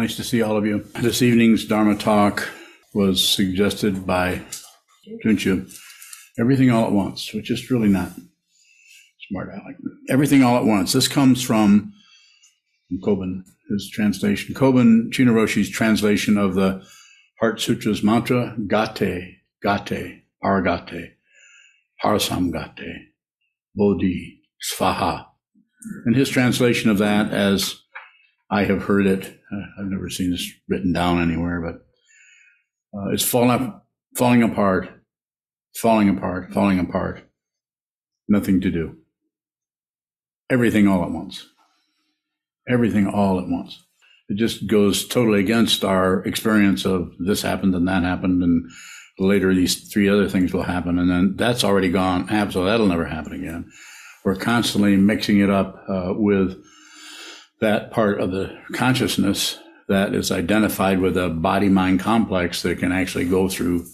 Nice to see all of you. This evening's Dharma talk was suggested by Junchu. Everything all at once, which is really not smart aleck. Everything all at once. This comes from Kobun, his translation. Kobun Roshi's translation of the Heart Sutra's mantra, Gate, Gate, Paragate, Parasamgate, Bodhi, Svaha. And his translation of that, as I have heard it, uh, I've never seen this written down anywhere, but uh, it's falling, falling apart, falling apart, falling apart. Nothing to do. Everything all at once. Everything all at once. It just goes totally against our experience of this happened and that happened and later these three other things will happen and then that's already gone so that'll never happen again we're constantly mixing it up uh, with that part of the consciousness that is identified with a body mind complex that can actually go through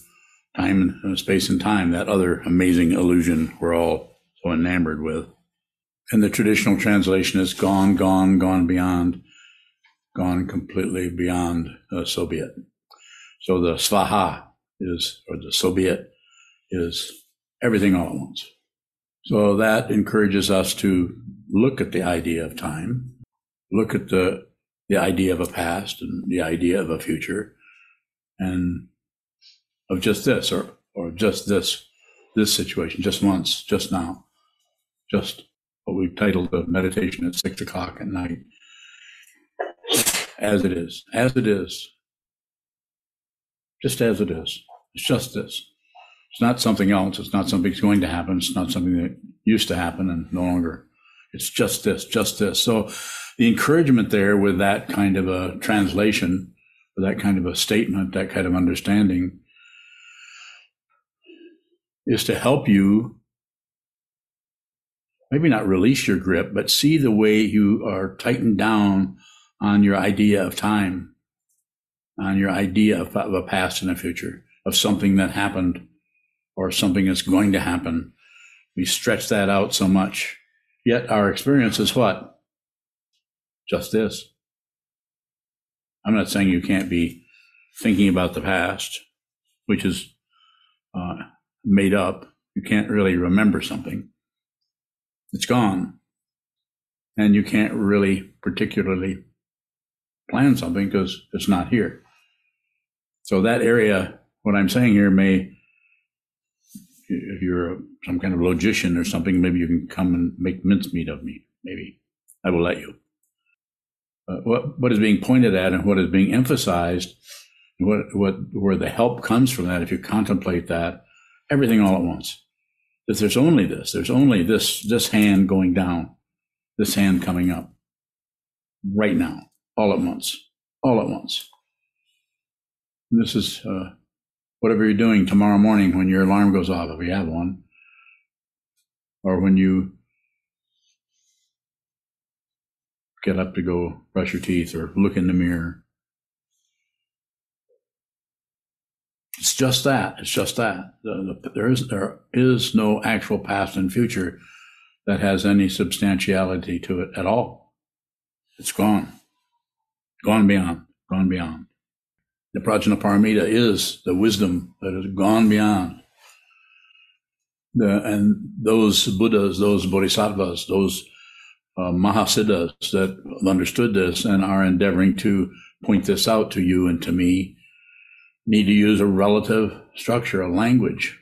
time and uh, space and time that other amazing illusion we're all so enamored with and the traditional translation is gone gone gone beyond gone completely beyond uh, so be it so the svaha is, or the so be it, is everything all at once. So that encourages us to look at the idea of time, look at the, the idea of a past and the idea of a future, and of just this or, or just this, this situation, just once, just now, just what we've titled the meditation at six o'clock at night. As it is, as it is, just as it is. It's just this. It's not something else. It's not something that's going to happen. It's not something that used to happen and no longer. It's just this, just this. So the encouragement there with that kind of a translation, with that kind of a statement, that kind of understanding, is to help you maybe not release your grip, but see the way you are tightened down on your idea of time on your idea of, of a past and a future, of something that happened or something that's going to happen. We stretch that out so much. Yet our experience is what? Just this. I'm not saying you can't be thinking about the past, which is uh, made up. You can't really remember something. It's gone. And you can't really particularly plan something because it's not here. So that area, what I'm saying here may, if you're some kind of logician or something, maybe you can come and make mincemeat of me. Maybe I will let you. What what is being pointed at and what is being emphasized, what what where the help comes from that, if you contemplate that, everything all at once. If there's only this, there's only this this hand going down, this hand coming up, right now, all at once, all at once. This is uh, whatever you're doing tomorrow morning when your alarm goes off, if you have one, or when you get up to go brush your teeth or look in the mirror. It's just that. It's just that. The, the, there is there is no actual past and future that has any substantiality to it at all. It's gone, gone beyond, gone beyond. The Prajnaparamita is the wisdom that has gone beyond. The, and those Buddhas, those Bodhisattvas, those uh, Mahasiddhas that have understood this and are endeavoring to point this out to you and to me need to use a relative structure, a language.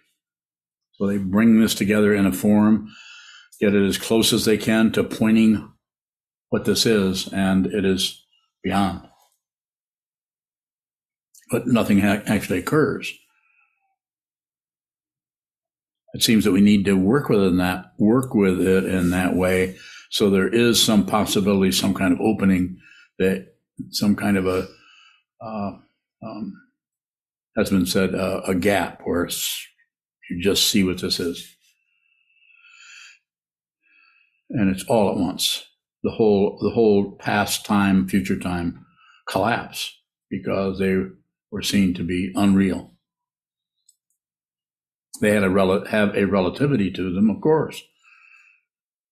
So they bring this together in a form, get it as close as they can to pointing what this is, and it is beyond but nothing ha- actually occurs. It seems that we need to work within that, work with it in that way. So there is some possibility, some kind of opening that some kind of a, uh, um, has been said, uh, a gap where you just see what this is. And it's all at once. The whole, the whole past time, future time collapse because they were seen to be unreal. They had a rel- have a relativity to them, of course.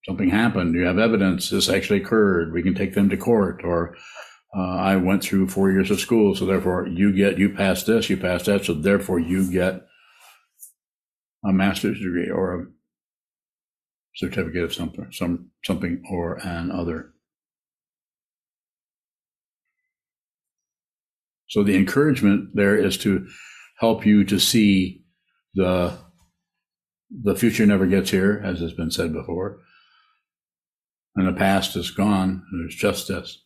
Something happened. You have evidence. This actually occurred. We can take them to court, or uh, I went through four years of school, so therefore you get, you pass this, you pass that, so therefore you get a master's degree or a certificate of something, some, something or an other. So the encouragement there is to help you to see the the future never gets here, as has been said before, and the past is gone. There's just this.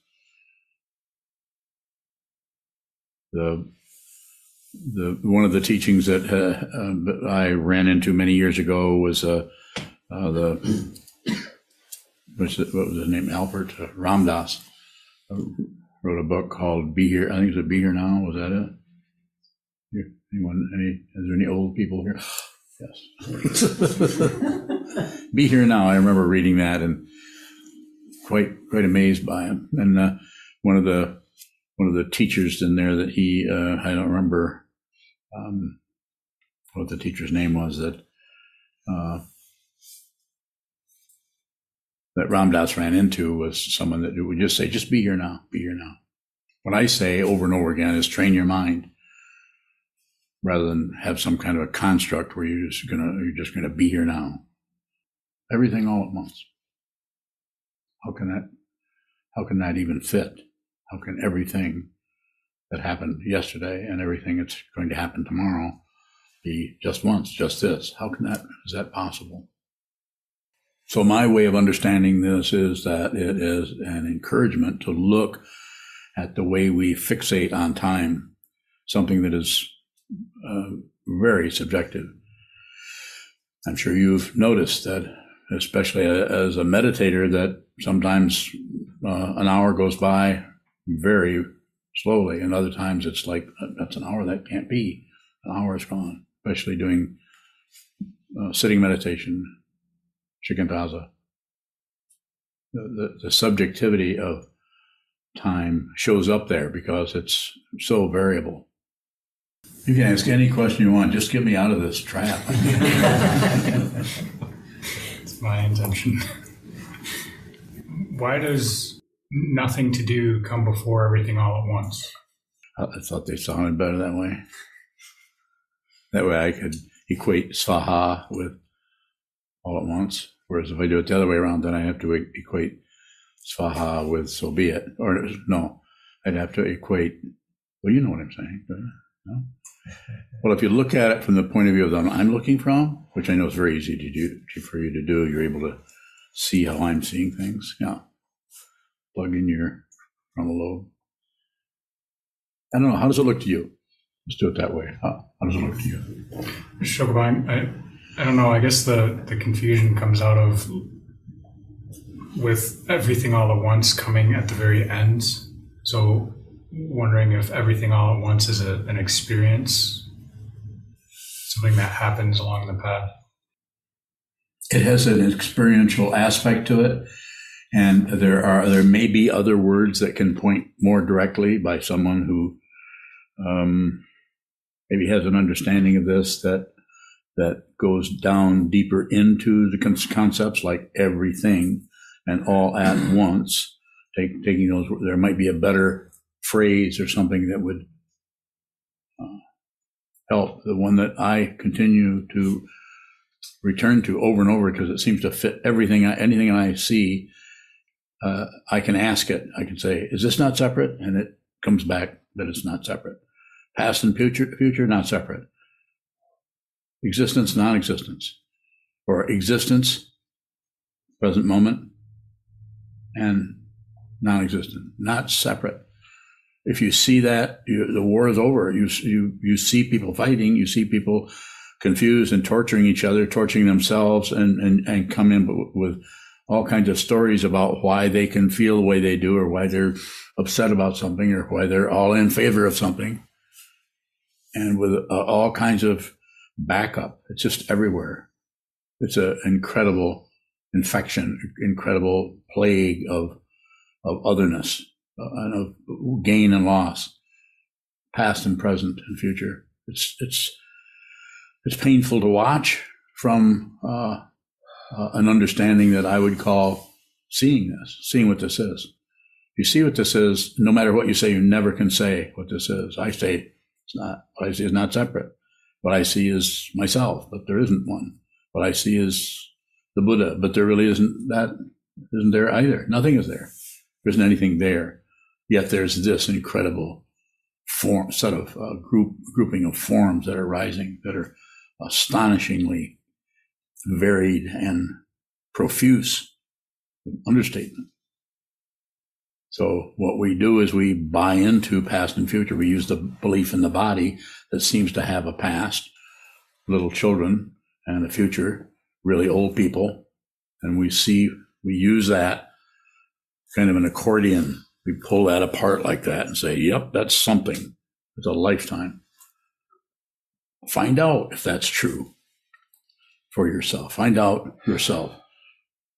The the one of the teachings that uh, uh, I ran into many years ago was uh, uh the what's the, what was his name Albert uh, Ram Dass uh, wrote a book called Be Here. I think it's a Be Here Now. Was that it? Anyone? Any? Is there any old people here? Yes. Be Here Now. I remember reading that and quite quite amazed by him. And uh, one of the one of the teachers in there that he uh, I don't remember um, what the teacher's name was that uh, that Ram Dass ran into was someone that would just say, "Just be here now, be here now." What I say over and over again is train your mind rather than have some kind of a construct where you're just gonna you're just gonna be here now. Everything all at once. How can that how can that even fit? How can everything that happened yesterday and everything that's going to happen tomorrow be just once, just this? How can that is that possible? So my way of understanding this is that it is an encouragement to look at the way we fixate on time, something that is uh, very subjective. I'm sure you've noticed that, especially as a meditator, that sometimes uh, an hour goes by very slowly, and other times it's like that's an hour that can't be. An hour is gone, especially doing uh, sitting meditation, shikantaza. The, the, the subjectivity of time shows up there because it's so variable. You can ask any question you want. Just get me out of this trap. it's my intention. Why does nothing to do come before everything all at once? Oh, I thought they sounded better that way. That way I could equate svaha with all at once. Whereas if I do it the other way around, then I have to equate svaha with so be it. Or no, I'd have to equate, well, you know what I'm saying. No? Well, if you look at it from the point of view of them I'm looking from, which I know is very easy to do for you to do, you're able to see how I'm seeing things. Yeah. Plug in your frontal lobe. I don't know. How does it look to you? Let's do it that way. How, how does it look to you? Shokabine, I, I don't know. I guess the, the confusion comes out of with everything all at once coming at the very end. So wondering if everything all at once is a, an experience, something that happens along the path. It has an experiential aspect to it, and there are there may be other words that can point more directly by someone who um, maybe has an understanding of this that that goes down deeper into the concepts like everything and all at once. Take, taking those, there might be a better phrase or something that would uh, help. The one that I continue to return to over and over because it seems to fit everything, anything I see. Uh, I can ask it. I can say, "Is this not separate?" And it comes back that it's not separate. Past and future, future not separate. Existence, non-existence, or existence, present moment, and non-existent, not separate if you see that, you, the war is over. You, you, you see people fighting, you see people confused and torturing each other, torturing themselves, and, and, and come in with all kinds of stories about why they can feel the way they do, or why they're upset about something, or why they're all in favor of something. And with uh, all kinds of backup, it's just everywhere. It's an incredible infection, incredible plague of, of otherness and of gain and loss, past and present and future. It's it's it's painful to watch from uh, uh, an understanding that I would call seeing this, seeing what this is. You see what this is. No matter what you say, you never can say what this is. I say it's not. What I see is not separate. What I see is myself, but there isn't one. What I see is the Buddha, but there really isn't that. Isn't there either? Nothing is there. There isn't anything there. Yet there's this incredible form set of uh, group grouping of forms that are rising that are astonishingly varied and profuse. Understatement. So what we do is we buy into past and future. We use the belief in the body that seems to have a past, little children, and a future, really old people, and we see we use that kind of an accordion. We pull that apart like that and say, "Yep, that's something. It's a lifetime." Find out if that's true for yourself. Find out yourself.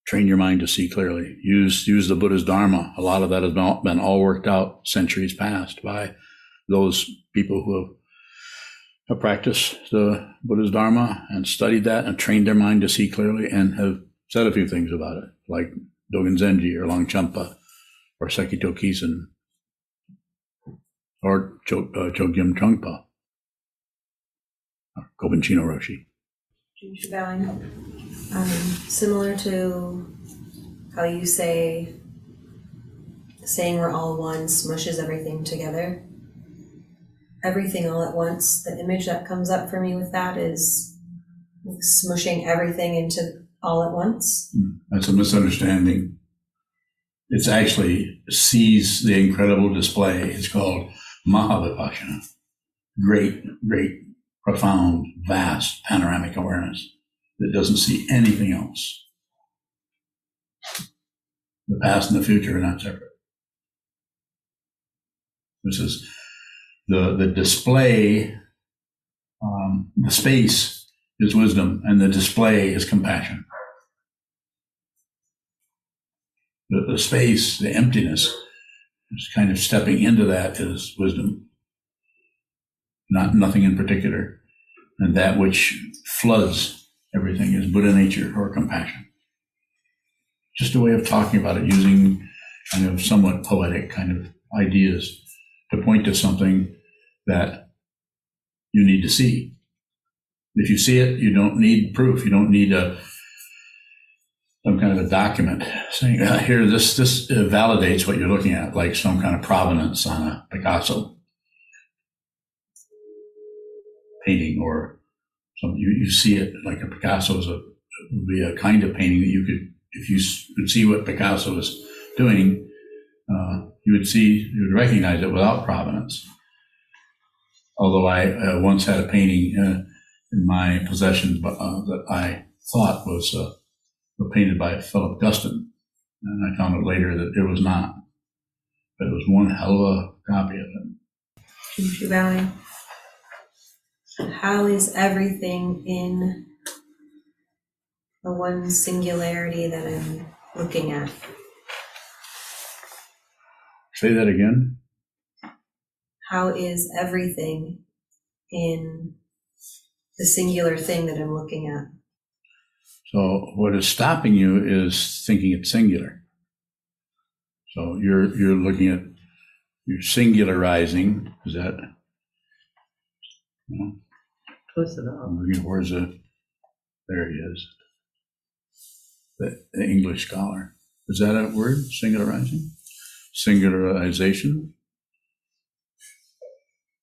Train your mind to see clearly. Use use the Buddha's Dharma. A lot of that has been, all worked out centuries past by those people who have, have practiced the Buddha's Dharma and studied that and trained their mind to see clearly and have said a few things about it, like Dogen Zenji or Longchenpa or Sekito Kisen or uh, Chogyam Trungpa or Kobun Chino Roshi. Bowing. Um, similar to how you say, saying we're all one smushes everything together. Everything all at once. The image that comes up for me with that is smushing everything into all at once. That's a misunderstanding. It's actually sees the incredible display. It's called Mahavipassana. Great, great, profound, vast panoramic awareness that doesn't see anything else. The past and the future are not separate. This is the, the display, um, the space is wisdom, and the display is compassion. The, the space, the emptiness, is kind of stepping into that is wisdom, not nothing in particular, and that which floods everything is Buddha nature or compassion. Just a way of talking about it using kind of somewhat poetic kind of ideas to point to something that you need to see. If you see it, you don't need proof. You don't need a some kind of a document saying, uh, "Here, this this validates what you're looking at," like some kind of provenance on a Picasso painting or something. You, you see it like a Picasso is a would be a kind of painting that you could, if you could see what Picasso was doing, uh, you would see, you would recognize it without provenance. Although I uh, once had a painting uh, in my possession uh, that I thought was uh, painted by Philip Guston, and I found out later that it was not. But it was one hell of a copy of it. Junshu bowing. How is everything in the one singularity that I'm looking at? Say that again. How is everything in the singular thing that I'm looking at? So what is stopping you is thinking it's singular. So you're you're looking at you're singularizing. Is that? You know, Close enough. I'm looking where's the? There he is. The, the English scholar. Is that a word? Singularizing. Singularization.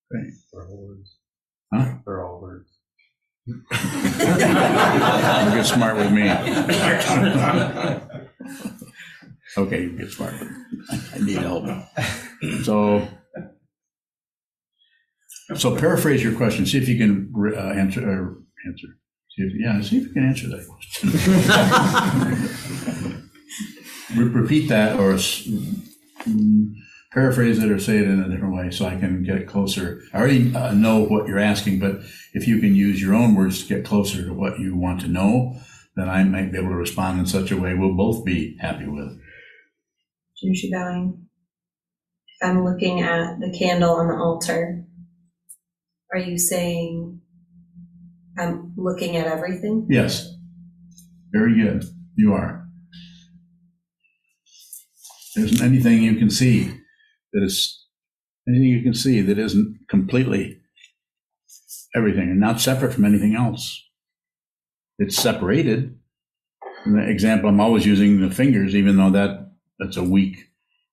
Okay. They're all words. Huh? They're all words. You get smart with me. Okay, you get smart. with me. I need help. So, so paraphrase your question. See if you can uh, answer or answer. See if, yeah, see if you can answer that question. Re- Repeat that or s- mm, paraphrase it or say it in a different way so I can get closer. I already uh, know what you're asking, but if you can use your own words to get closer to what you want to know, then I might be able to respond in such a way we'll both be happy with. Junshu bowing. If I'm looking at the candle on the altar, are you saying I'm looking at everything? Yes. Very good. You are. There isn't anything you can see that is anything you can see that isn't completely everything and not separate from anything else. It's separated. And the example I'm always using the fingers, even though that that's a weak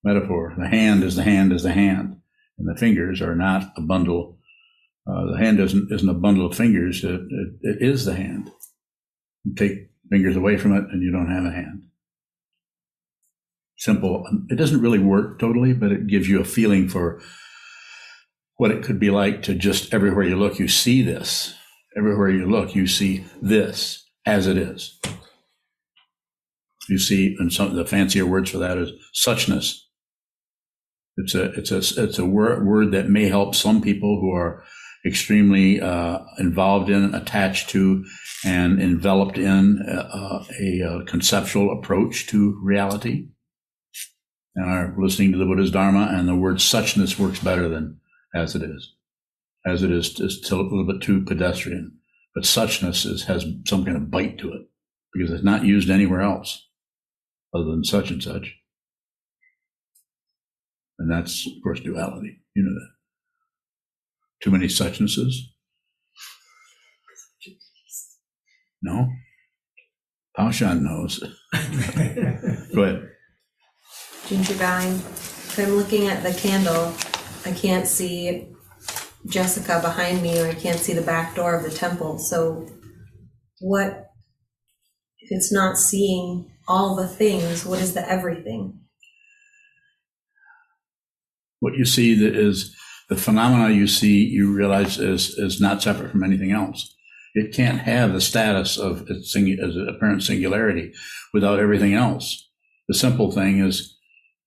metaphor. The hand is the hand is the hand, and the fingers are not a bundle. Uh, the hand isn't isn't a bundle of fingers. It, it, it is the hand. You take fingers away from it, and you don't have a hand. Simple. It doesn't really work totally, but it gives you a feeling for what it could be like to just everywhere you look, you see this. Everywhere you look, you see this as it is. You see, and some the fancier words for that is suchness. It's a it's a it's a word, word that may help some people who are extremely uh, involved in, attached to, and enveloped in uh, a, a, conceptual approach to reality, and are listening to the Buddha's Dharma. And the word suchness works better than as it is. As it is, is a little bit too pedestrian. But suchness is, has some kind of bite to it because it's not used anywhere else other than such and such. And that's, of course, duality. You know that. Too many suchnesses? No? Paushan knows. Go ahead. Ginger bowing. If I'm looking at the candle, I can't see Jessica behind me, or I can't see the back door of the temple. So, what if it's not seeing all the things? What is the everything? What you see that is the phenomena you see, you realize is is not separate from anything else. It can't have the status of its as apparent singularity without everything else. The simple thing is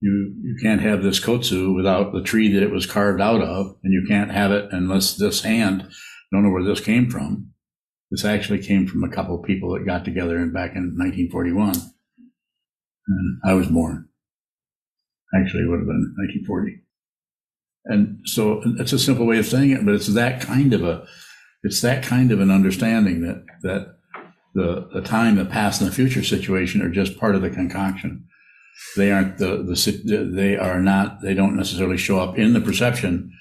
you you can't have this kotsu without the tree that it was carved out of, and you can't have it unless this hand. Don't know where this came from. This actually came from a couple of people that got together in back in 1941, and I was born. Actually, it would have been 1940. And so it's a simple way of saying it, but it's that kind of a, it's that kind of an understanding that that the the time, the past, and the future situation are just part of the concoction. They aren't the the they are not they don't necessarily show up in the perception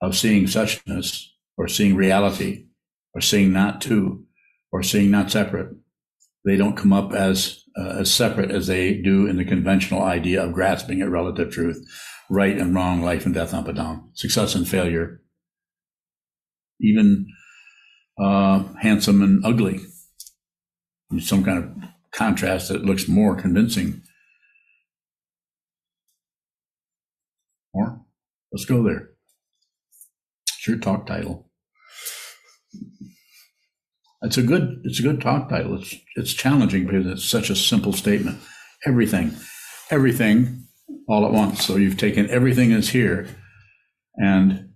of seeing suchness or seeing reality or seeing not two or seeing not separate. They don't come up as uh, as separate as they do in the conventional idea of grasping at relative truth, right and wrong, life and death, up and down, success and failure, even uh, handsome and ugly. Some kind of contrast that looks more convincing More? Let's go there. It's your talk title. It's a good it's a good talk title. It's it's challenging because it's such a simple statement. Everything, everything, all at once. So you've taken everything that's here, and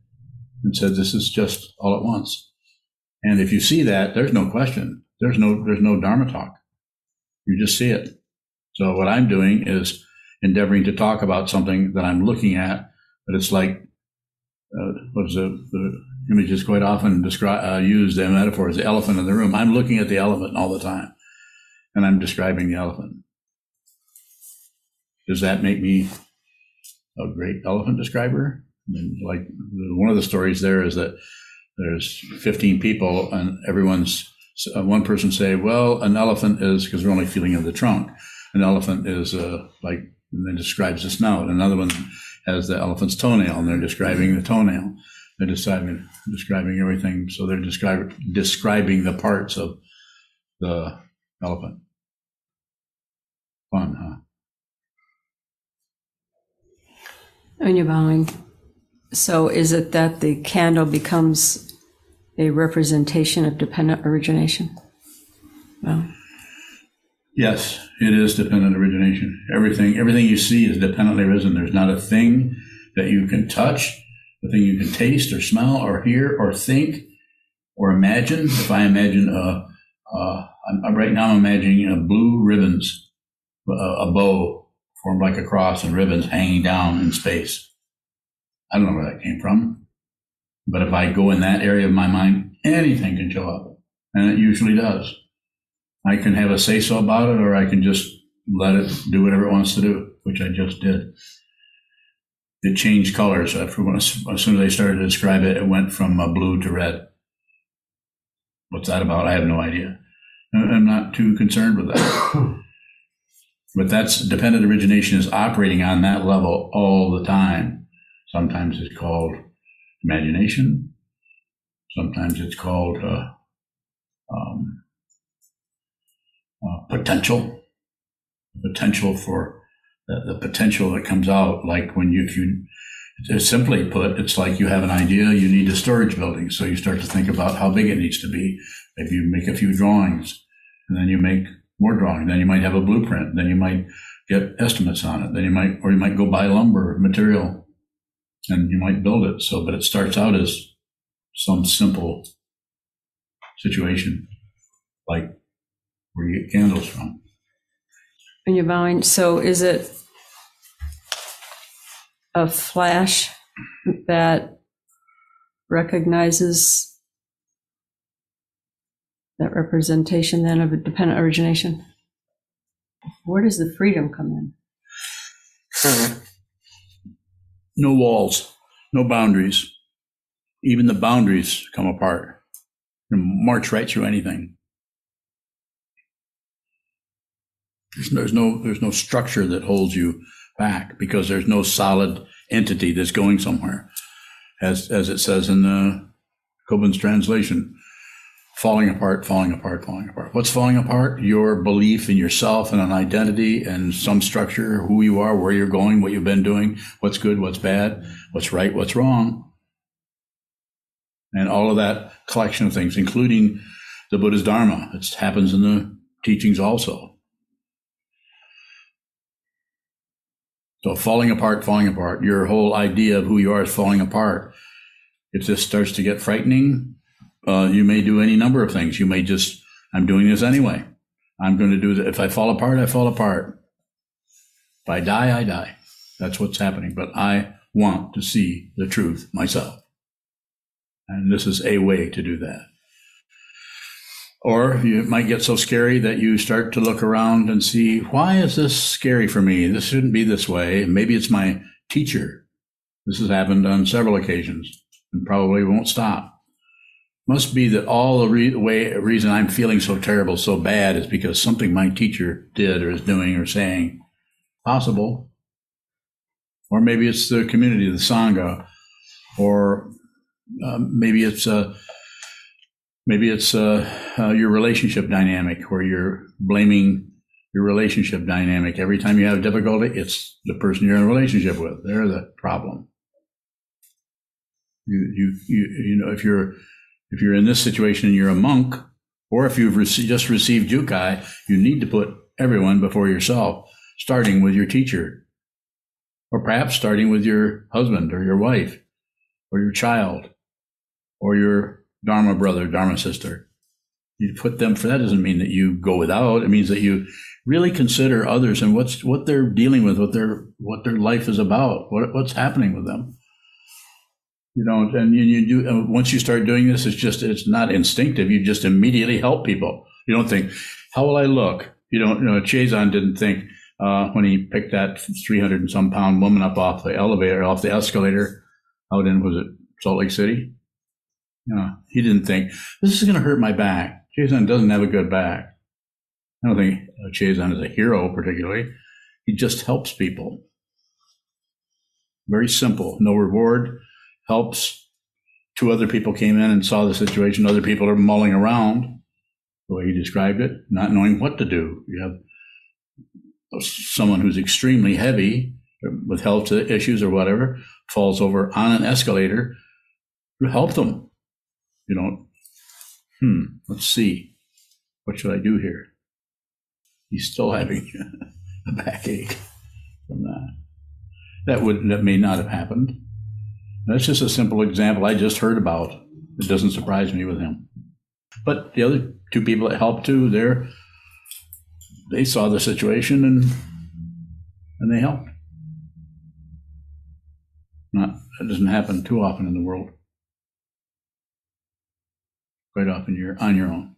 and said this is just all at once. And if you see that, there's no question. There's no there's no dharma talk. You just see it. So what I'm doing is endeavoring to talk about something that I'm looking at, but it's like uh, what's the, the image is quite often describe, uh, used the metaphor as the elephant in the room. I'm looking at the elephant all the time, and I'm describing the elephant. Does that make me a great elephant describer? I mean, like one of the stories there is that there's 15 people, and everyone's uh, one person say, "Well, an elephant is because we're only feeling in the trunk. An elephant is uh, like and then describes the snout. Another one has the elephant's toenail, and they're describing the toenail. They're describing describing everything. So they're describing describing the parts of the elephant. Fun, huh? And you're bowing. So is it that the candle becomes a representation of dependent origination? Well, Yes, it is dependent origination. Everything, everything you see is dependently arisen. There's not a thing that you can touch, a thing you can taste or smell or hear or think or imagine. If I imagine a, right now I'm imagining a blue ribbons, a, a bow formed like a cross and ribbons hanging down in space. I don't know where that came from, but if I go in that area of my mind, anything can show up, and it usually does. I can have a say so about it, or I can just let it do whatever it wants to do. which I just did, it changed colors. As soon as I started to describe it, it went from uh, blue to red. What's that about? I have no idea. I'm not too concerned with that. but that's dependent origination is operating on that level all the time. Sometimes it's called imagination. Sometimes it's called uh, um, uh, potential, potential for the, the potential that comes out. Like when you, if you, simply put, it's like you have an idea, you need a storage building. So you start to think about how big it needs to be. Maybe you make a few drawings and then you make more drawings. Then you might have a blueprint. Then you might get estimates on it. Then you might, or you might go buy lumber material and you might build it. So, but it starts out as some simple situation, like where you get candles from. When you're bowing, so is it a flash that recognizes that representation then of a dependent origination? Where does the freedom come in? Hmm. No walls, no boundaries. Even the boundaries come apart and march right through anything. There's, there's no there's no structure that holds you back because there's no solid entity that's going somewhere, as as it says in the Kobun's translation. Falling apart, falling apart, falling apart. What's falling apart? Your belief in yourself and an identity and some structure, who you are, where you're going, what you've been doing, what's good, what's bad, what's right, what's wrong. And all of that collection of things, including the Buddha's Dharma. It happens in the teachings also. So falling apart, falling apart. Your whole idea of who you are is falling apart. If this starts to get frightening, uh, you may do any number of things. You may just, I'm doing this anyway. I'm going to do that. If I fall apart, I fall apart. If I die, I die. That's what's happening. But I want to see the truth myself. And this is a way to do that. Or you might get so scary that you start to look around and see, why is this scary for me? This shouldn't be this way. Maybe it's my teacher. This has happened on several occasions and probably won't stop. Must be that all the re- way, reason I'm feeling so terrible, so bad is because something my teacher did or is doing or saying. Possible. Or maybe it's the community, the Sangha, or um, maybe it's uh, maybe it's uh, uh, your relationship dynamic where you're blaming your relationship dynamic every time you have difficulty. It's the person you're in a relationship with. They're the problem. You you you, you know if you're if you're in this situation and you're a monk, or if you've rece- just received Jukai, you need to put everyone before yourself, starting with your teacher, or perhaps starting with your husband or your wife, or your child, or your Dharma brother, Dharma sister. You put them for that doesn't mean that you go without. It means that you really consider others and what's what they're dealing with, what their what their life is about, what, what's happening with them you know and you, you do once you start doing this it's just it's not instinctive. You just immediately help people. You don't think how will i look? You don't you know chazon didn't think uh, when he picked that 300 and some pound woman up off the elevator off the escalator out in was it salt lake city? Yeah he didn't think this is going to hurt my back. Chazon doesn't have a good back. I don't think uh, chazon is a hero particularly. He just helps people. Very simple. No reward helps. Two other people came in and saw the situation. Other people are mulling around the way he described it, not knowing what to do. You have someone who's extremely heavy with health issues or whatever falls over on an escalator. Help them. You know, hmm, let's see. What should I do here? He's still having a backache from that. That would that may not have happened. That's just a simple example I just heard about. It doesn't surprise me with him. But the other two people that helped too, they're they saw the situation and and they helped. Not that doesn't happen too often in the world. Quite often you're on your own.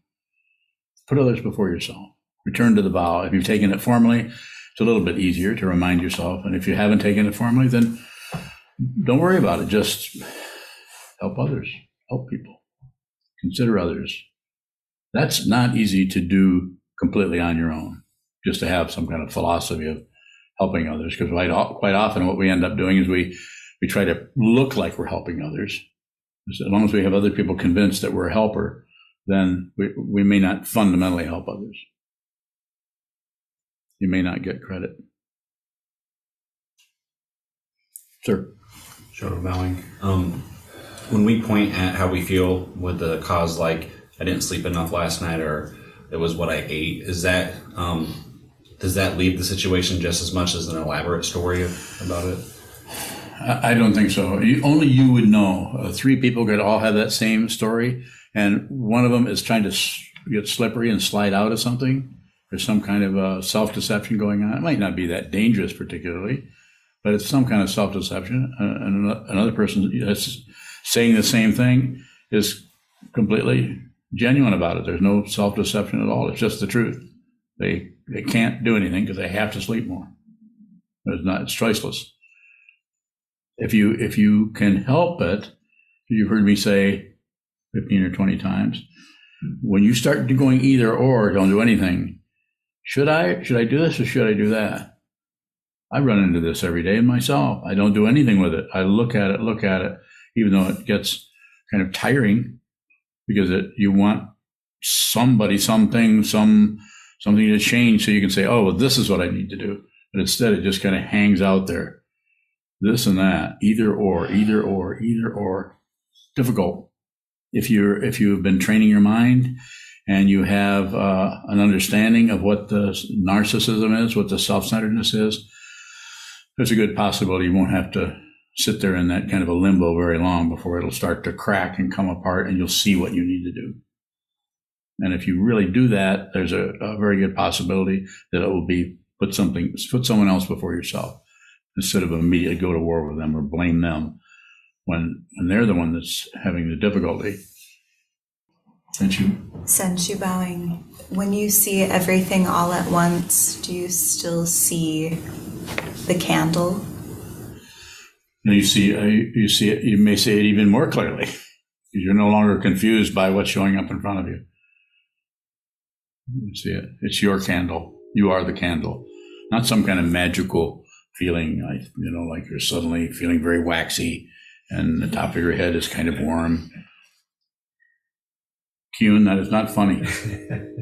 Put others before yourself. Return to the vow. If you've taken it formally, It's a little bit easier to remind yourself. And if you haven't taken it formally, then don't worry about it. Just help others, help people, consider others. That's not easy to do completely on your own, just to have some kind of philosophy of helping others. Because quite, quite often, what we end up doing is we, we try to look like we're helping others. As long as we have other people convinced that we're a helper, then we, we may not fundamentally help others. You may not get credit. Sir. Shadow bowing. Um, when we point at how we feel with the cause, like I didn't sleep enough last night, or it was what I ate, is that um, does that leave the situation just as much as an elaborate story about it? I I don't think so. You, only you would know. Uh, three people could all have that same story, and one of them is trying to s- get slippery and slide out of something. There's some kind of uh, self deception going on. It might not be that dangerous, particularly, but it's some kind of self deception. Uh, and another person that's saying the same thing is completely genuine about it. There's no self deception at all. It's just the truth. They they can't do anything because they have to sleep more. It's not. It's choiceless if you if you can help it, you've heard me say 15 or 20 times, when you start going either or, don't do anything. Should I should I do this or should I do that? I run into this every day myself. I don't do anything with it. I look at it, look at it, even though it gets kind of tiring because it you want somebody, something, some something to change so you can say, oh, well, this is what I need to do. But instead, it just kind of hangs out there this and that, either or, either or, either or. Difficult. If you're if you've been training your mind and you have uh, an understanding of what the narcissism is, what the self-centeredness is, there's a good possibility you won't have to sit there in that kind of a limbo very long before it'll start to crack and come apart, and you'll see what you need to do. And if you really do that, there's a, a very good possibility that it will be put something put someone else before yourself instead of immediately go to war with them or blame them when when they're the one that's having the difficulty. Sense you bowing. When you see everything all at once, do you still see the candle? you, know, you see uh, you see it. You may see it even more clearly you're no longer confused by what's showing up in front of you. You see it. It's your candle. You are the candle, not some kind of magical feeling. Like you know, like you're suddenly feeling very waxy, and the top of your head is kind of warm. Kuhn, that is not funny.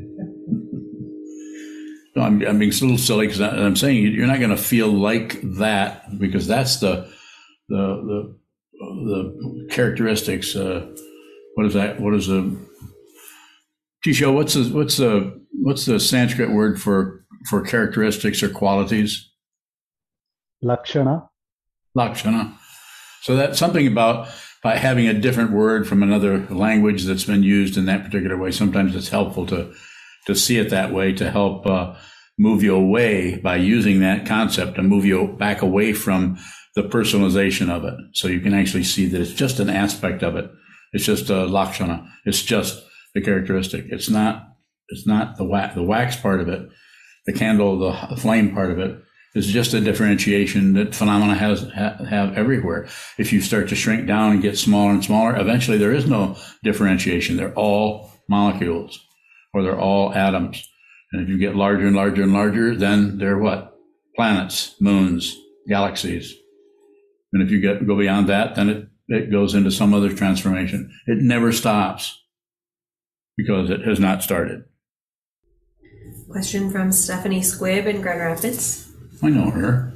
No, I'm, I'm being a little silly because I'm saying you're not going to feel like that because that's the the the, the characteristics. Uh, what is that? What is the Tisho? What's the what's the what's the Sanskrit word for for characteristics or qualities? Lakshana. Lakshana. So that's something about by having a different word from another language that's been used in that particular way. Sometimes it's helpful to to see it that way to help uh, move you away by using that concept to move you back away from the personalization of it. So you can actually see that it's just an aspect of it. It's just a lakshana. It's just the characteristic. It's not. It's not the wax, the wax part of it. The candle, the flame part of it is just a differentiation that phenomena has ha, have everywhere. If you start to shrink down and get smaller and smaller, eventually there is no differentiation. They're all molecules or they're all atoms. And if you get larger and larger and larger, then they're what? Planets, moons, galaxies. And if you get go beyond that, then it, it goes into some other transformation. It never stops because it has not started. Question from Stephanie Squibb in Grand Rapids. I know her.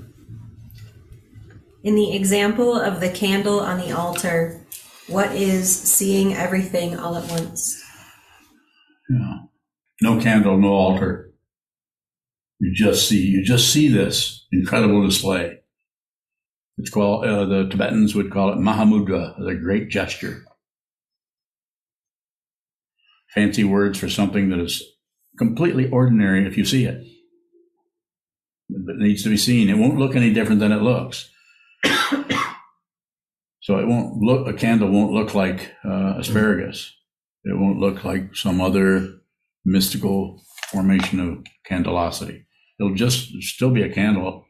In the example of the candle on the altar, what is seeing everything all at once? Yeah. No candle, no altar. You just see, you just see this incredible display. It's called, uh, the Tibetans would call it Mahamudra, the great gesture. Fancy words for something that is completely ordinary if you see it. It needs to be seen. It won't look any different than it looks. so it won't look, a candle won't look like uh, asparagus. It won't look like some other mystical formation of candlosity. It'll just still be a candle,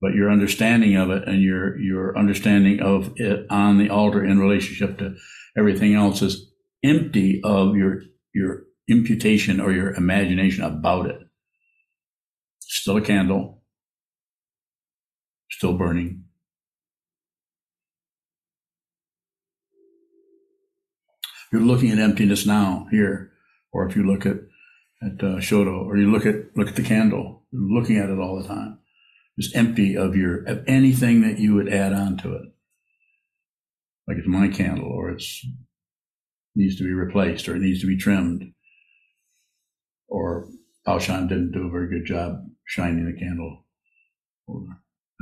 but your understanding of it and your your understanding of it on the altar in relationship to everything else is empty of your your imputation or your imagination about it. Still a candle, still burning. You're looking at emptiness now here, or if you look at at uh, Shoto, or you look at look at the candle, you're looking at it all the time. It's empty of your of anything that you would add on to it, like it's my candle, or it's needs to be replaced, or it needs to be trimmed, or Baoshan didn't do a very good job shining the candle. over.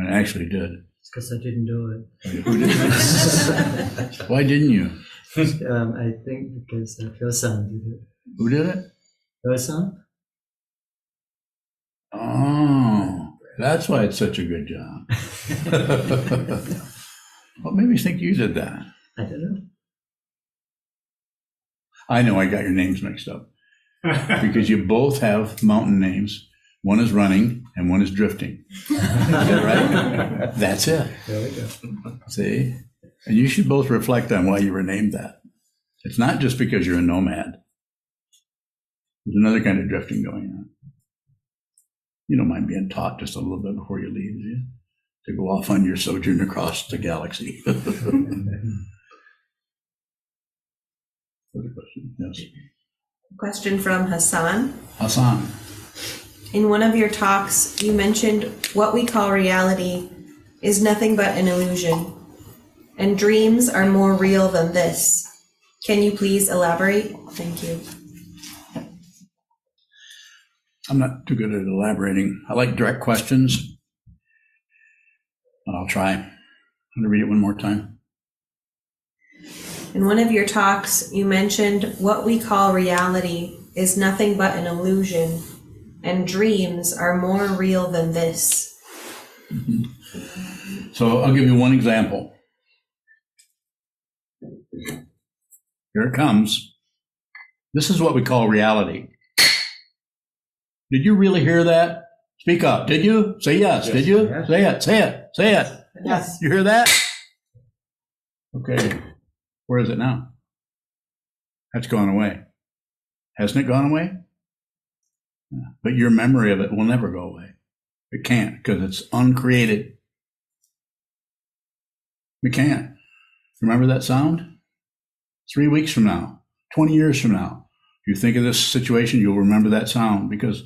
I actually did. It's because I didn't do it. Who did? Why didn't you? um, I think because uh, your son did it. Who did it? Son? Oh, that's why it's such a good job. What made me think you did that? I don't know. I know I got your names mixed up because you both have mountain names. One is running and one is drifting. That right? That's it. There we go. See? And you should both reflect on why you were named that. It's not just because you're a nomad. There's another kind of drifting going on. You don't mind being taught just a little bit before you leave, do you? To go off on your sojourn across the galaxy. Other question? Yes. Question from Hassan. Hassan. In one of your talks, you mentioned what we call reality is nothing but an illusion, and dreams are more real than this. Can you please elaborate? Thank you. I'm not too good at elaborating. I like direct questions. But I'll try. I'm going to read it one more time. In one of your talks, you mentioned what we call reality is nothing but an illusion, and dreams are more real than this. So I'll give you one example. Here it comes. This is what we call reality. Did you really hear that? Speak up. Did you? Say yes. Did you? Yes. Say it. Say it. Say it. Yes. You hear that? Okay. Where is it now? That's gone away. Hasn't it gone away? Yeah. But your memory of it will never go away. It can't because it's uncreated. We can't. Remember that sound? Three weeks from now, 20 years from now, if you think of this situation, you'll remember that sound because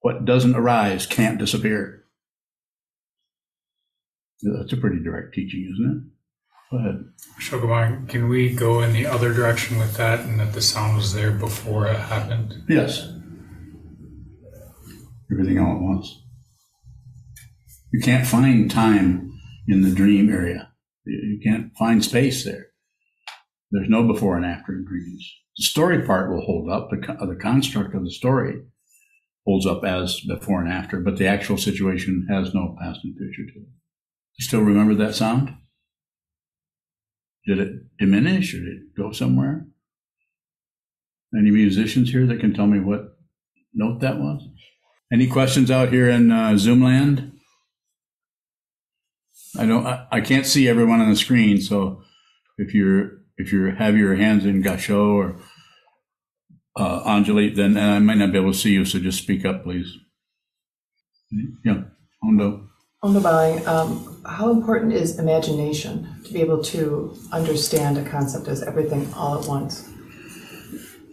what doesn't arise can't disappear. That's a pretty direct teaching, isn't it? Go ahead. Shogaban, can we go in the other direction with that and that the sound was there before it happened? Yes. Everything all at once. You can't find time in the dream area. You can't find space there. There's no before and after in dreams. The story part will hold up. The, the construct of the story holds up as before and after, but the actual situation has no past and future to it. You still remember that sound? Did it diminish or did it go somewhere? Any musicians here that can tell me what note that was? Any questions out here in uh, Zoom land? I don't. I, I can't see everyone on the screen, so if you're if you have your hands in Gasho or uh, Anjali, then I might not be able to see you. So just speak up, please. Yeah, Hondo. Ondobaling, um, how important is imagination to be able to understand a concept as everything all at once?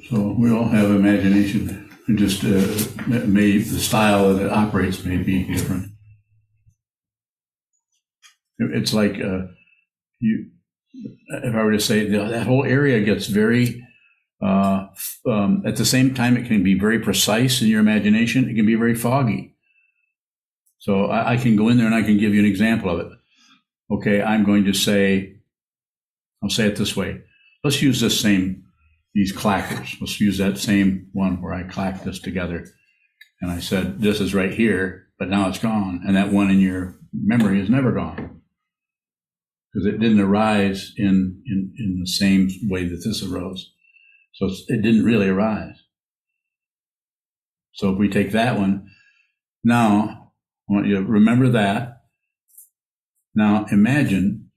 So we all have imagination. Just uh, may the style that it operates may be different. It's like uh, you. If I were to say that that whole area gets very, uh, um, at the same time, it can be very precise in your imagination. It can be very foggy. So I, I can go in there and I can give you an example of it. Okay, I'm going to say, I'll say it this way. Let's use this same these clackers. Let's use that same one where I clacked this together. And I said, this is right here, but now it's gone. And that one in your memory is never gone. Because it didn't arise in, in, in the same way that this arose. So it didn't really arise. So if we take that one, Now, I want you to remember that. Now, imagine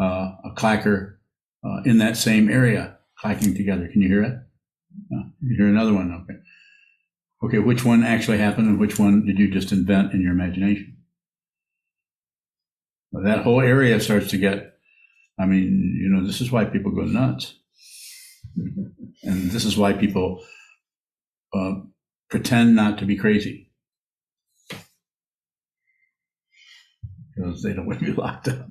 uh, a clacker uh, in that same area clacking together. Can you hear it? No. You hear another one? Okay. Okay, which one actually happened and which one did you just invent in your imagination? Well, that whole area starts to get, I mean, you know, this is why people go nuts. And this is why people uh, pretend not to be crazy. Because they don't want to be locked up.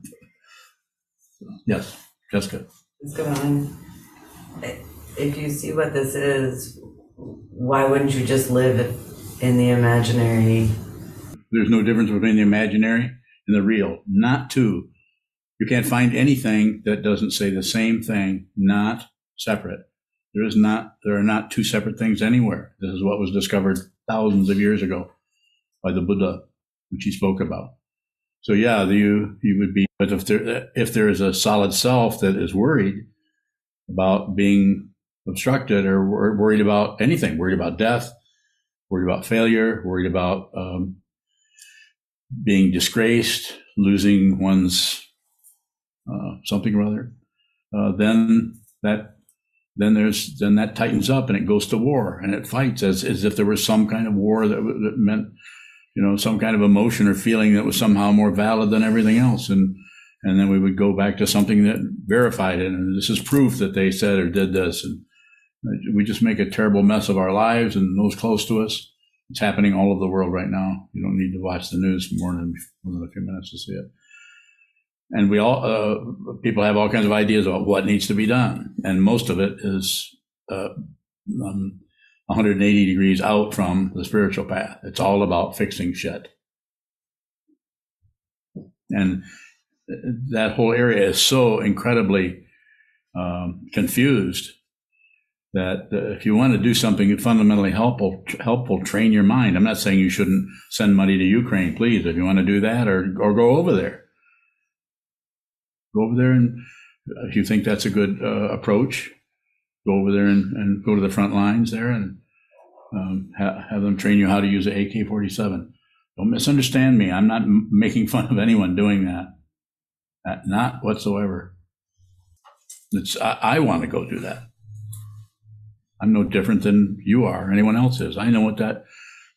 So, yes, Jessica. It's going on. If you see what this is, why wouldn't you just live in the imaginary? There's no difference between the imaginary and the real. Not two. You can't find anything that doesn't say the same thing, not separate. There is not, there are not two separate things anywhere. This is what was discovered thousands of years ago by the Buddha, which he spoke about. So yeah, you, you would be, but if there, if there is a solid self that is worried about being obstructed or worried about anything, worried about death, worried about failure, worried about um, being disgraced, losing one's uh, something or other, uh, then that then there's then that tightens up and it goes to war and it fights as, as if there was some kind of war that, that meant you know some kind of emotion or feeling that was somehow more valid than everything else. And and then we would go back to something that verified it and this is proof that they said or did this and we just make a terrible mess of our lives and those close to us. It's happening all over the world right now. You don't need to watch the news more than more than a few minutes to see it. And we all uh, people have all kinds of ideas about what needs to be done, and most of it is uh, um, 180 degrees out from the spiritual path. It's all about fixing shit, and that whole area is so incredibly um, confused that uh, if you want to do something fundamentally helpful, helpful, train your mind. I'm not saying you shouldn't send money to Ukraine, please, if you want to do that, or or go over there Go over there and if you think that's a good uh, approach, go over there and, and, go to the front lines there and um, ha- have them train you how to use an AK 47. Don't misunderstand me. I'm not m- making fun of anyone doing that. Uh, not whatsoever. It's, I, I want to go do that. I'm no different than you are, anyone else is. I know what that,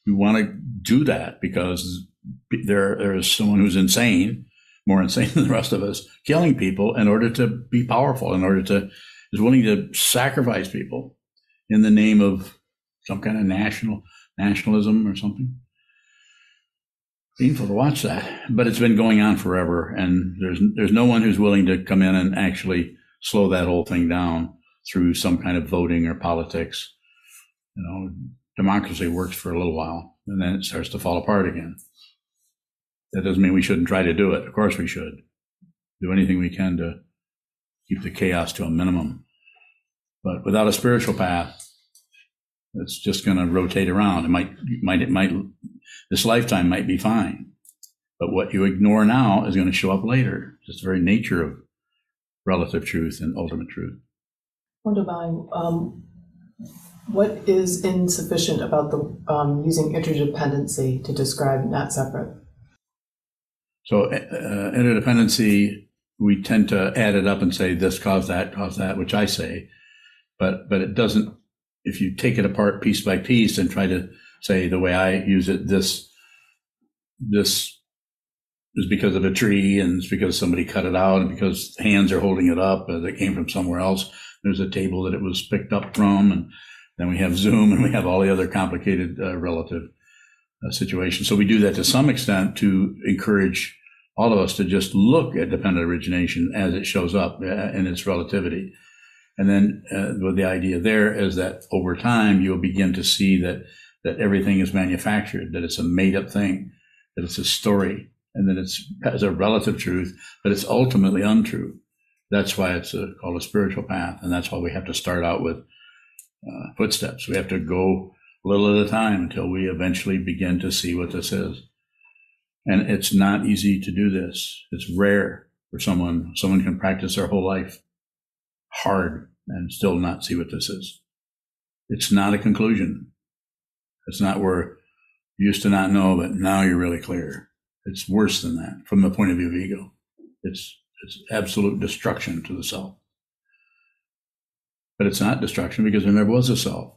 you want to do that because there, there is someone who's insane more insane than the rest of us, killing people in order to be powerful, in order to is willing to sacrifice people in the name of some kind of national nationalism or something. Painful to watch that, but it's been going on forever, and there's there's no one who's willing to come in and actually slow that whole thing down through some kind of voting or politics. You know, democracy works for a little while, and then it starts to fall apart again. That doesn't mean we shouldn't try to do it. Of course, we should do anything we can to keep the chaos to a minimum. But without a spiritual path, it's just going to rotate around. It might, might, it might, this lifetime might be fine, but what you ignore now is going to show up later. Just the very nature of relative truth and ultimate truth. Um, what is insufficient about the um, using interdependency to describe not separate? So uh, interdependency, we tend to add it up and say this caused that, caused that, which I say, but but it doesn't. If you take it apart piece by piece and try to say the way I use it, this this is because of a tree and it's because somebody cut it out and because hands are holding it up uh, that came from somewhere else. There's a table that it was picked up from, and then we have Zoom and we have all the other complicated uh, relative uh, situations. So we do that to some extent to encourage all of us to just look at dependent origination as it shows up uh, in its relativity. And then uh, the idea there is that over time you'll begin to see that that everything is manufactured, that it's a made up thing, that it's a story, and that it's has a relative truth, but it's ultimately untrue. That's why it's a, called a spiritual path, and that's why we have to start out with uh, footsteps. We have to go a little at a time until we eventually begin to see what this is. And it's not easy to do this. It's rare for someone, someone can practice their whole life hard and still not see what this is. It's not a conclusion. It's not where You used to not know, but now you're really clear. It's worse than that from the point of view of ego. It's it's absolute destruction to the self. But it's not destruction because there never was a self.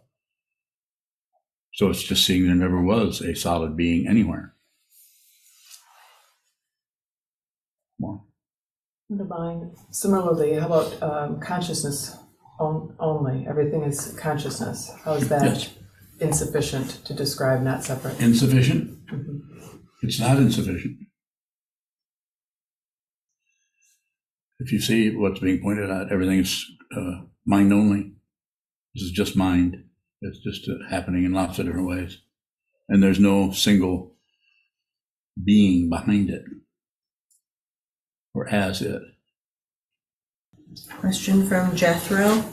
So it's just seeing there never was a solid being anywhere. More. Divine. Similarly, how about um, consciousness on, only? Everything is consciousness. How is that Yes. insufficient to describe not separate? Insufficient? Mhm. It's not insufficient. If you see what's being pointed at, everything's uh, mind only. This is just mind. It's just uh, happening in lots of different ways. And there's no single being behind it or as it. Question from Jethro.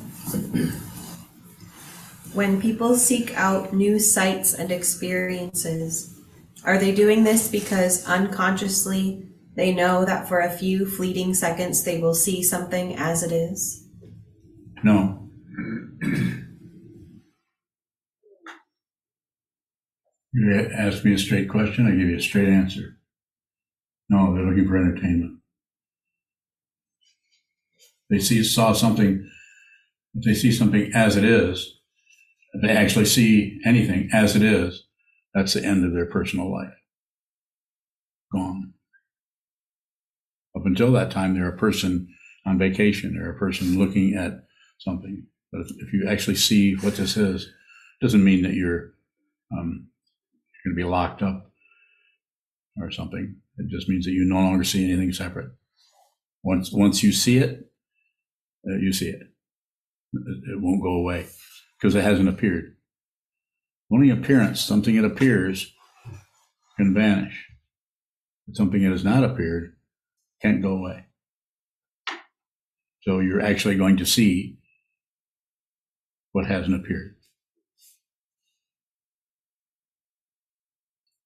When people seek out new sights and experiences, are they doing this because unconsciously they know that for a few fleeting seconds they will see something as it is? No. You ask me a straight question, I give you a straight answer. No, they're looking for entertainment. They see saw something. They see something as it is, they actually see anything as it is, that's the end of their personal life. Gone. Up until that time, they're a person on vacation. They're a person looking at something. But if, if you actually see what this is, it doesn't mean that you're um, you're going to be locked up or something. It just means that you no longer see anything separate. Once once you see it, uh, you see it. it. Won't go away because it hasn't appeared. Only appearance, something that appears, can vanish. But something that has not appeared can't go away. So you're actually going to see what hasn't appeared.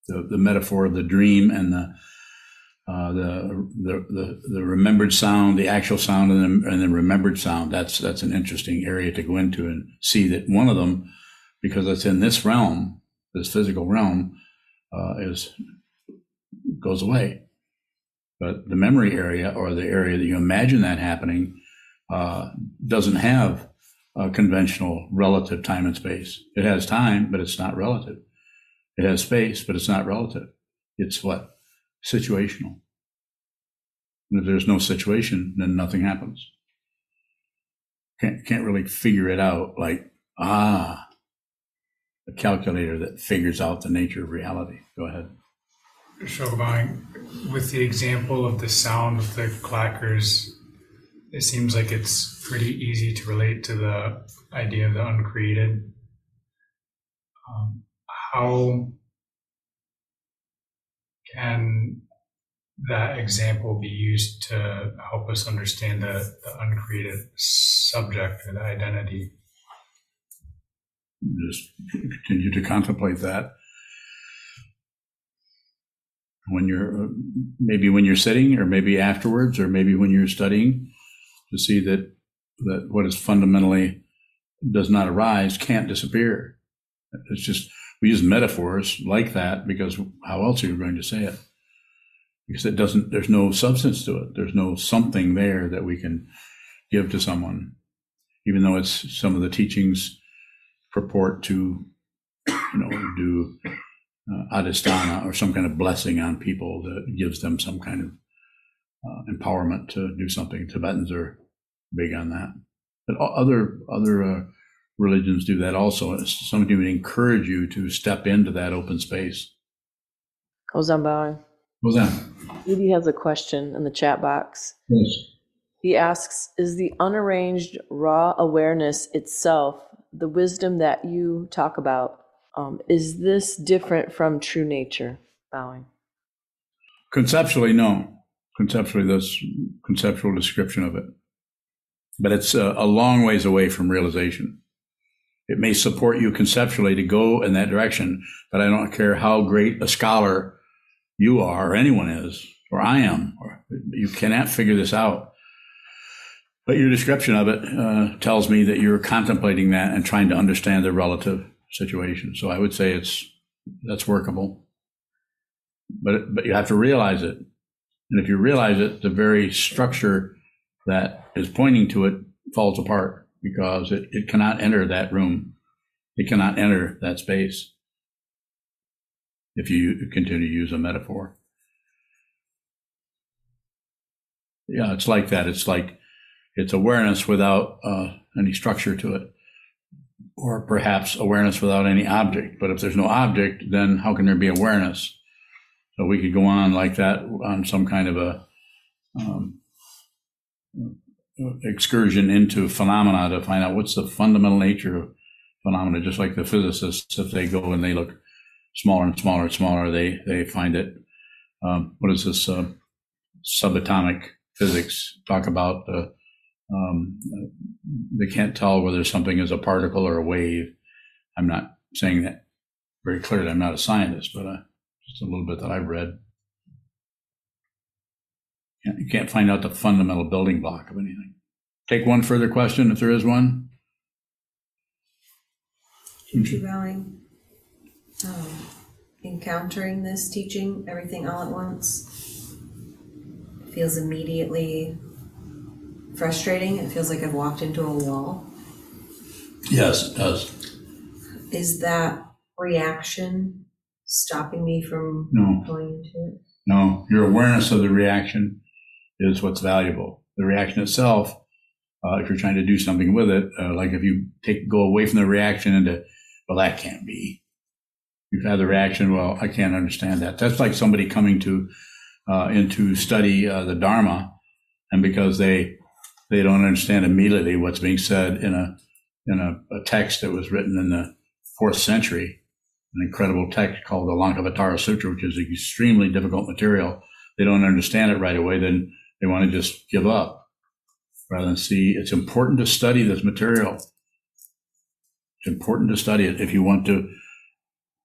The, the metaphor of the dream and the, uh, the, the, the, the remembered sound, the actual sound and the, and the remembered sound, that's, that's an interesting area to go into and see that one of them, because it's in this realm, this physical realm, uh, is, goes away. But the memory area or the area that you imagine that happening uh, doesn't have a conventional relative time and space. It has time, but it's not relative. It has space, but it's not relative. It's what? Situational. And if there's no situation, then nothing happens. Can't, can't really figure it out like, ah, a calculator that figures out the nature of reality. Go ahead. Shogabang, with the example of the sound of the clackers, it seems like it's pretty easy to relate to the idea of the uncreated. Um, how can that example be used to help us understand the, the uncreated subject or the identity? Just continue to contemplate that. When you're, maybe when you're sitting, or maybe afterwards, or maybe when you're studying, to see that that what is fundamentally does not arise can't disappear. It's just we use metaphors like that because how else are you going to say it? Because it doesn't. There's no substance to it. There's no something there that we can give to someone, even though it's some of the teachings purport to, you know, do uh, adhisthana or some kind of blessing on people that gives them some kind of uh, empowerment to do something. Tibetans are big on that, but other other uh, religions do that also. Somebody would encourage you to step into that open space. Ozan that? Edie has a question in the chat box. Yes. He asks Is the unarranged raw awareness itself the wisdom that you talk about? Um, is this different from true nature? Bowing. Conceptually, no. Conceptually, that's conceptual description of it. But it's a, a long ways away from realization. It may support you conceptually to go in that direction, but I don't care how great a scholar you are, or anyone is, or I am, or you cannot figure this out. But your description of it uh, tells me that you're contemplating that and trying to understand the relative situation. So I would say it's that's workable. But, but you have to realize it. And if you realize it, the very structure that is pointing to it falls apart because it, it cannot enter that room. It cannot enter that space if you continue to use a metaphor. Yeah, it's like that. It's like it's awareness without uh, any structure to it, or perhaps awareness without any object. But if there's no object, then how can there be awareness? So we could go on like that on some kind of a um, excursion into phenomena to find out what's the fundamental nature of phenomena. Just like the physicists, if they go and they look smaller and smaller and smaller, they they find it. Um, what is this uh, subatomic physics talk about? Uh, um, they can't tell whether something is a particle or a wave. I'm not saying that very clearly. I'm not a scientist, but uh, just a little bit that I've read. You can't find out the fundamental building block of anything. Take one further question if there is one. Going. Um, encountering this teaching, everything all at once, feels immediately frustrating. It feels like I've walked into a wall. Yes, it does. Is that reaction stopping me from No. going into it? No, your awareness of the reaction is what's valuable. The reaction itself, uh, if you're trying to do something with it, uh, like if you take go away from the reaction into, well, that can't be. You've had the reaction, well, I can't understand that. That's like somebody coming to uh, into study uh, the Dharma, and because they they don't understand immediately what's being said in a in a, a text that was written in the fourth century, an incredible text called the Lankavatara Sutra, which is extremely difficult material. They don't understand it right away, then they want to just give up rather than see it's important to study this material. It's important to study it if you want to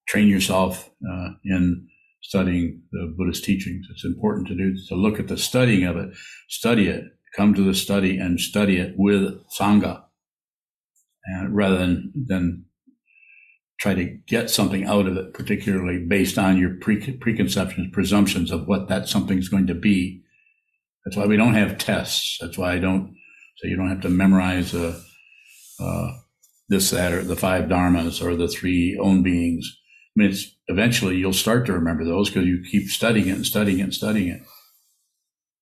train yourself uh, in studying the Buddhist teachings. It's important to do to look at the studying of it, study it, come to the study and study it with sangha, and rather than than try to get something out of it, particularly based on your pre- preconceptions, presumptions of what that something's going to be. That's why we don't have tests. That's why I don't. So you don't have to memorize uh, uh, this, that, or the five dharmas or the three own beings. I mean, it's eventually you'll start to remember those because you keep studying it and studying it and studying it.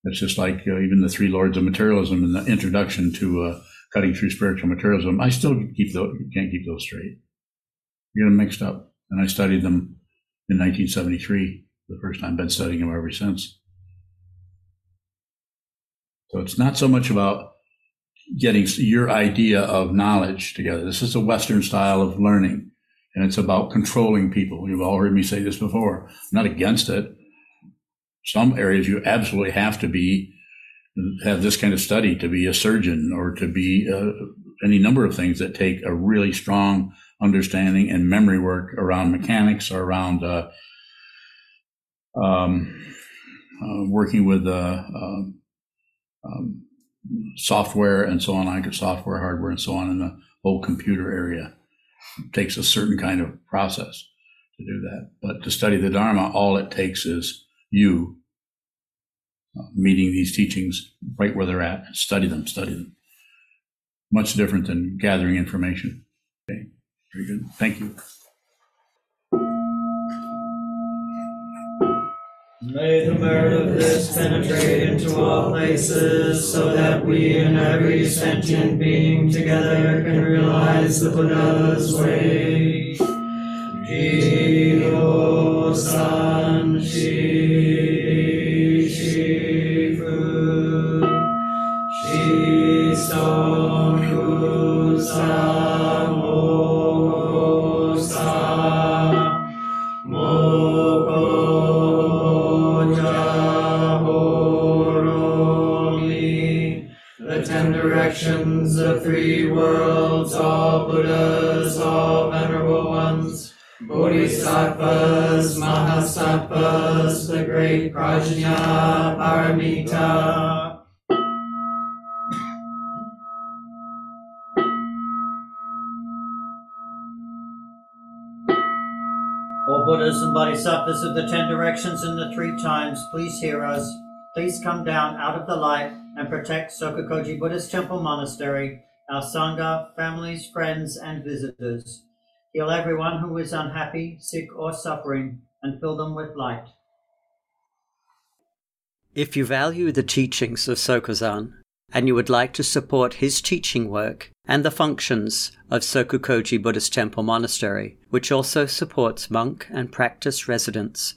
It's just like uh, even the three lords of materialism in the introduction to uh, cutting through spiritual materialism. I still keep those, can't keep those straight. You get them mixed up. And I studied them in 1973, the first time. Been studying them ever since. So it's not so much about getting your idea of knowledge together. This is a Western style of learning, and it's about controlling people. You've all heard me say this before. I'm not against it. Some areas you absolutely have to be have this kind of study to be a surgeon or to be uh, any number of things that take a really strong understanding and memory work around mechanics or around uh, um, uh, working with uh, um, software and so on, I like software, hardware, and so on in the whole computer area. It takes a certain kind of process to do that. But to study the Dharma, all it takes is you uh, meeting these teachings right where they're at. Study them, study them. Much different than gathering information. Okay, very good. Thank you. May the merit of this penetrate into all places, so that we and every sentient being together can realize the Buddha's way. Jiho san directions and the three times, please hear us. Please come down out of the light and protect Sokukoji Buddhist Temple Monastery, our Sangha, families, friends, and visitors. Heal everyone who is unhappy, sick, or suffering, and fill them with light. If you value the teachings of Sokuzan and you would like to support his teaching work and the functions of Sokukoji Buddhist Temple Monastery, which also supports monk and practice residents,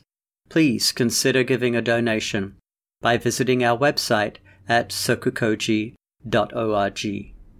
please consider giving a donation by visiting our website at sokukoji.org.